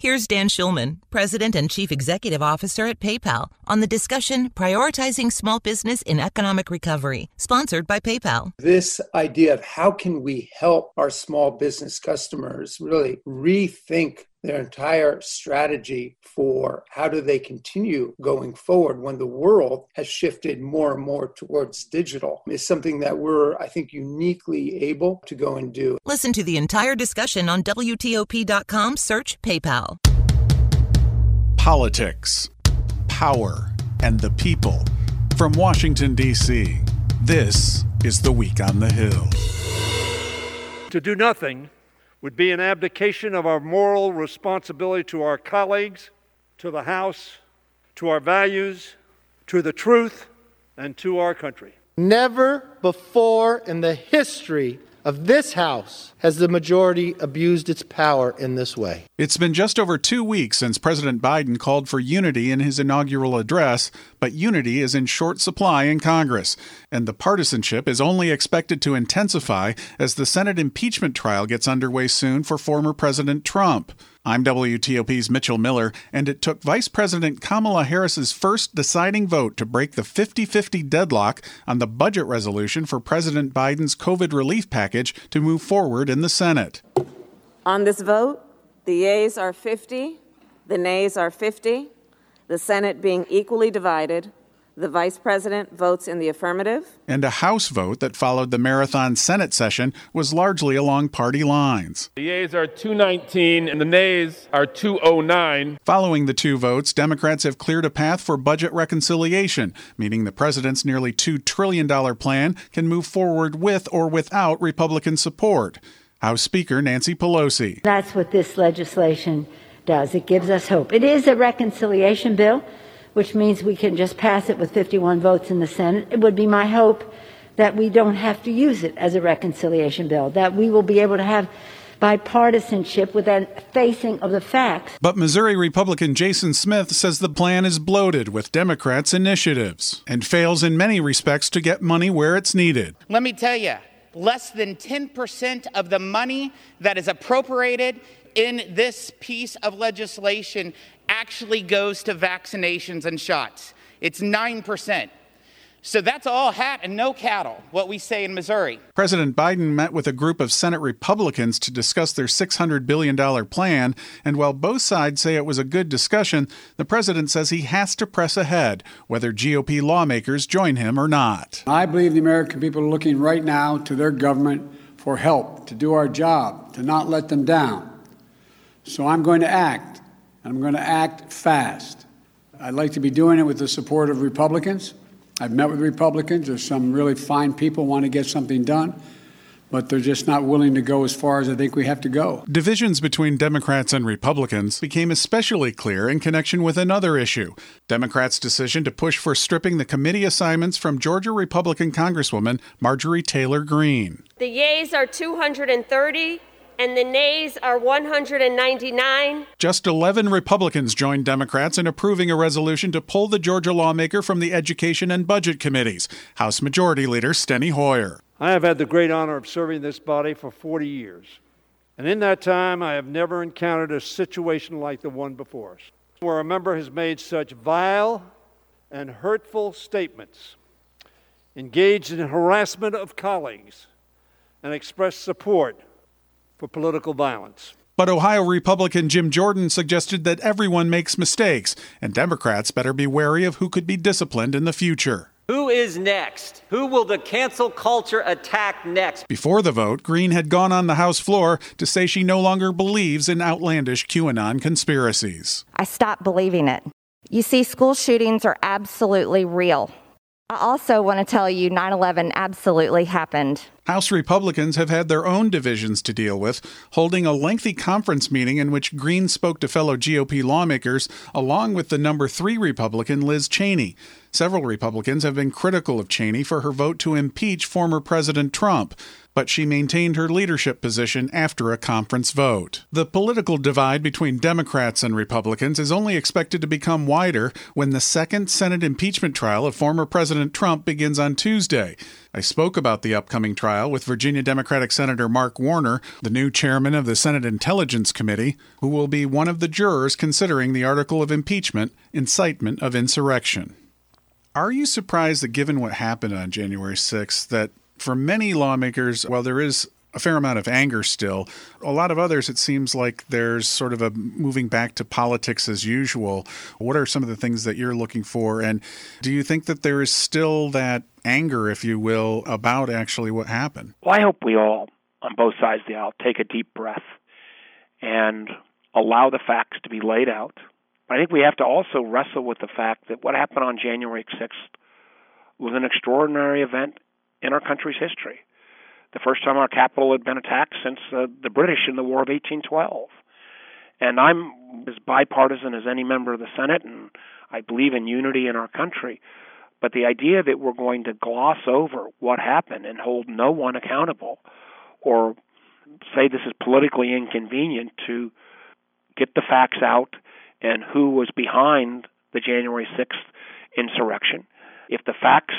Here's Dan Schulman, President and Chief Executive Officer at PayPal, on the discussion Prioritizing Small Business in Economic Recovery, sponsored by PayPal. This idea of how can we help our small business customers really rethink their entire strategy for how do they continue going forward when the world has shifted more and more towards digital is something that we're i think uniquely able to go and do. Listen to the entire discussion on wtop.com search paypal. Politics power and the people from washington d.c this is the week on the hill. To do nothing would be an abdication of our moral responsibility to our colleagues, to the House, to our values, to the truth, and to our country. Never before in the history of this House has the majority abused its power in this way. It's been just over two weeks since President Biden called for unity in his inaugural address, but unity is in short supply in Congress, and the partisanship is only expected to intensify as the Senate impeachment trial gets underway soon for former President Trump. I'm WTOP's Mitchell Miller, and it took Vice President Kamala Harris's first deciding vote to break the 50 50 deadlock on the budget resolution for President Biden's COVID relief package to move forward in the Senate. On this vote, the yeas are 50, the nays are 50, the Senate being equally divided the Vice President votes in the affirmative. And a House vote that followed the marathon Senate session was largely along party lines. The yeas are 219 and the nays are 209. Following the two votes, Democrats have cleared a path for budget reconciliation, meaning the president's nearly $2 trillion plan can move forward with or without Republican support. House Speaker Nancy Pelosi. That's what this legislation does. It gives us hope. It is a reconciliation bill which means we can just pass it with 51 votes in the Senate. It would be my hope that we don't have to use it as a reconciliation bill, that we will be able to have bipartisanship with that facing of the facts. But Missouri Republican Jason Smith says the plan is bloated with Democrats' initiatives and fails in many respects to get money where it's needed. Let me tell you, less than 10% of the money that is appropriated in this piece of legislation actually goes to vaccinations and shots. It's 9%. So that's all hat and no cattle, what we say in Missouri. President Biden met with a group of Senate Republicans to discuss their $600 billion plan. And while both sides say it was a good discussion, the president says he has to press ahead, whether GOP lawmakers join him or not. I believe the American people are looking right now to their government for help to do our job, to not let them down. So I'm going to act. I'm going to act fast. I'd like to be doing it with the support of Republicans. I've met with Republicans. There's some really fine people want to get something done, but they're just not willing to go as far as I think we have to go. Divisions between Democrats and Republicans became especially clear in connection with another issue Democrats' decision to push for stripping the committee assignments from Georgia Republican Congresswoman Marjorie Taylor Greene. The yeas are 230 and the nays are 199. Just 11 Republicans joined Democrats in approving a resolution to pull the Georgia lawmaker from the Education and Budget Committees. House Majority Leader Steny Hoyer. I have had the great honor of serving this body for 40 years. And in that time, I have never encountered a situation like the one before us, where a member has made such vile and hurtful statements, engaged in harassment of colleagues, and expressed support for political violence. But Ohio Republican Jim Jordan suggested that everyone makes mistakes, and Democrats better be wary of who could be disciplined in the future. Who is next? Who will the cancel culture attack next? Before the vote, Greene had gone on the House floor to say she no longer believes in outlandish QAnon conspiracies. I stopped believing it. You see, school shootings are absolutely real. I also want to tell you 9 11 absolutely happened. House Republicans have had their own divisions to deal with, holding a lengthy conference meeting in which Greene spoke to fellow GOP lawmakers, along with the number three Republican Liz Cheney. Several Republicans have been critical of Cheney for her vote to impeach former President Trump, but she maintained her leadership position after a conference vote. The political divide between Democrats and Republicans is only expected to become wider when the second Senate impeachment trial of former President Trump begins on Tuesday. I spoke about the upcoming trial with Virginia Democratic Senator Mark Warner, the new chairman of the Senate Intelligence Committee, who will be one of the jurors considering the article of impeachment, incitement of insurrection. Are you surprised that given what happened on January 6th, that for many lawmakers, while there is a fair amount of anger still. A lot of others, it seems like there's sort of a moving back to politics as usual. What are some of the things that you're looking for? And do you think that there is still that anger, if you will, about actually what happened? Well, I hope we all, on both sides of the aisle, take a deep breath and allow the facts to be laid out. I think we have to also wrestle with the fact that what happened on January 6th was an extraordinary event in our country's history the first time our Capitol had been attacked since uh, the British in the War of 1812. And I'm as bipartisan as any member of the Senate, and I believe in unity in our country. But the idea that we're going to gloss over what happened and hold no one accountable, or say this is politically inconvenient to get the facts out and who was behind the January 6th insurrection. If the facts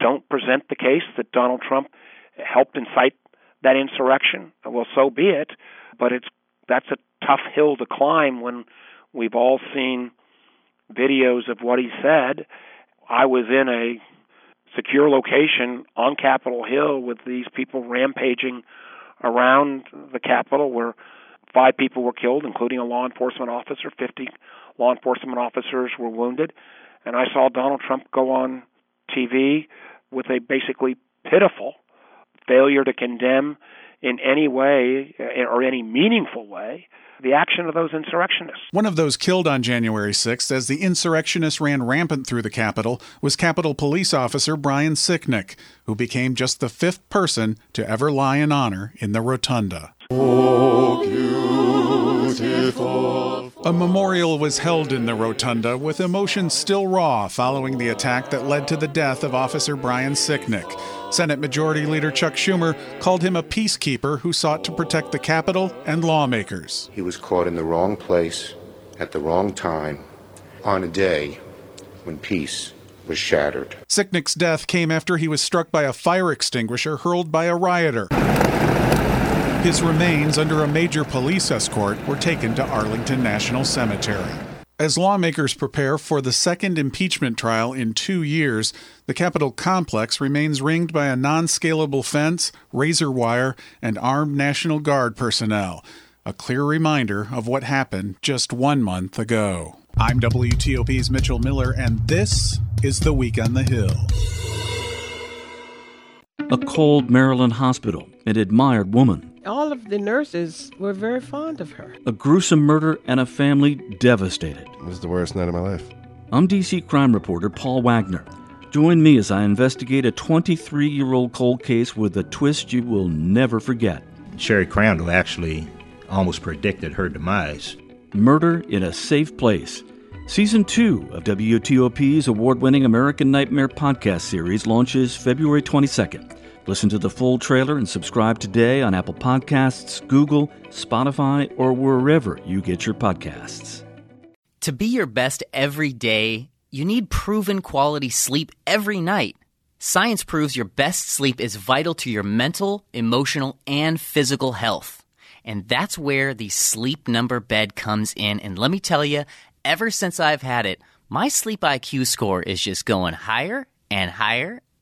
don't present the case that Donald Trump helped incite that insurrection, well, so be it. But it's that's a tough hill to climb when we've all seen videos of what he said. I was in a secure location on Capitol Hill with these people rampaging around the Capitol where five people were killed, including a law enforcement officer. 50 law enforcement officers were wounded. And I saw Donald Trump go on TV with a basically pitiful failure to condemn in any way uh, or any meaningful way the action of those insurrectionists. One of those killed on January 6th as the insurrectionists ran rampant through the Capitol was Capitol Police Officer Brian Sicknick, who became just the fifth person to ever lie in honor in the rotunda. Oh, a memorial was held in the rotunda with emotions still raw following the attack that led to the death of Officer Brian Sicknick. Senate Majority Leader Chuck Schumer called him a peacekeeper who sought to protect the Capitol and lawmakers. He was caught in the wrong place at the wrong time on a day when peace was shattered. Sicknick's death came after he was struck by a fire extinguisher hurled by a rioter. His remains, under a major police escort, were taken to Arlington National Cemetery. As lawmakers prepare for the second impeachment trial in two years, the Capitol complex remains ringed by a non scalable fence, razor wire, and armed National Guard personnel. A clear reminder of what happened just one month ago. I'm WTOP's Mitchell Miller, and this is The Week on the Hill. A cold Maryland hospital, an admired woman of the nurses were very fond of her. A gruesome murder and a family devastated. It was the worst night of my life. I'm DC crime reporter Paul Wagner. Join me as I investigate a 23 year old cold case with a twist you will never forget. Sherry Crandall actually almost predicted her demise. Murder in a Safe Place. Season 2 of WTOP's award winning American Nightmare podcast series launches February 22nd. Listen to the full trailer and subscribe today on Apple Podcasts, Google, Spotify, or wherever you get your podcasts. To be your best every day, you need proven quality sleep every night. Science proves your best sleep is vital to your mental, emotional, and physical health. And that's where the Sleep Number bed comes in. And let me tell you, ever since I've had it, my sleep IQ score is just going higher and higher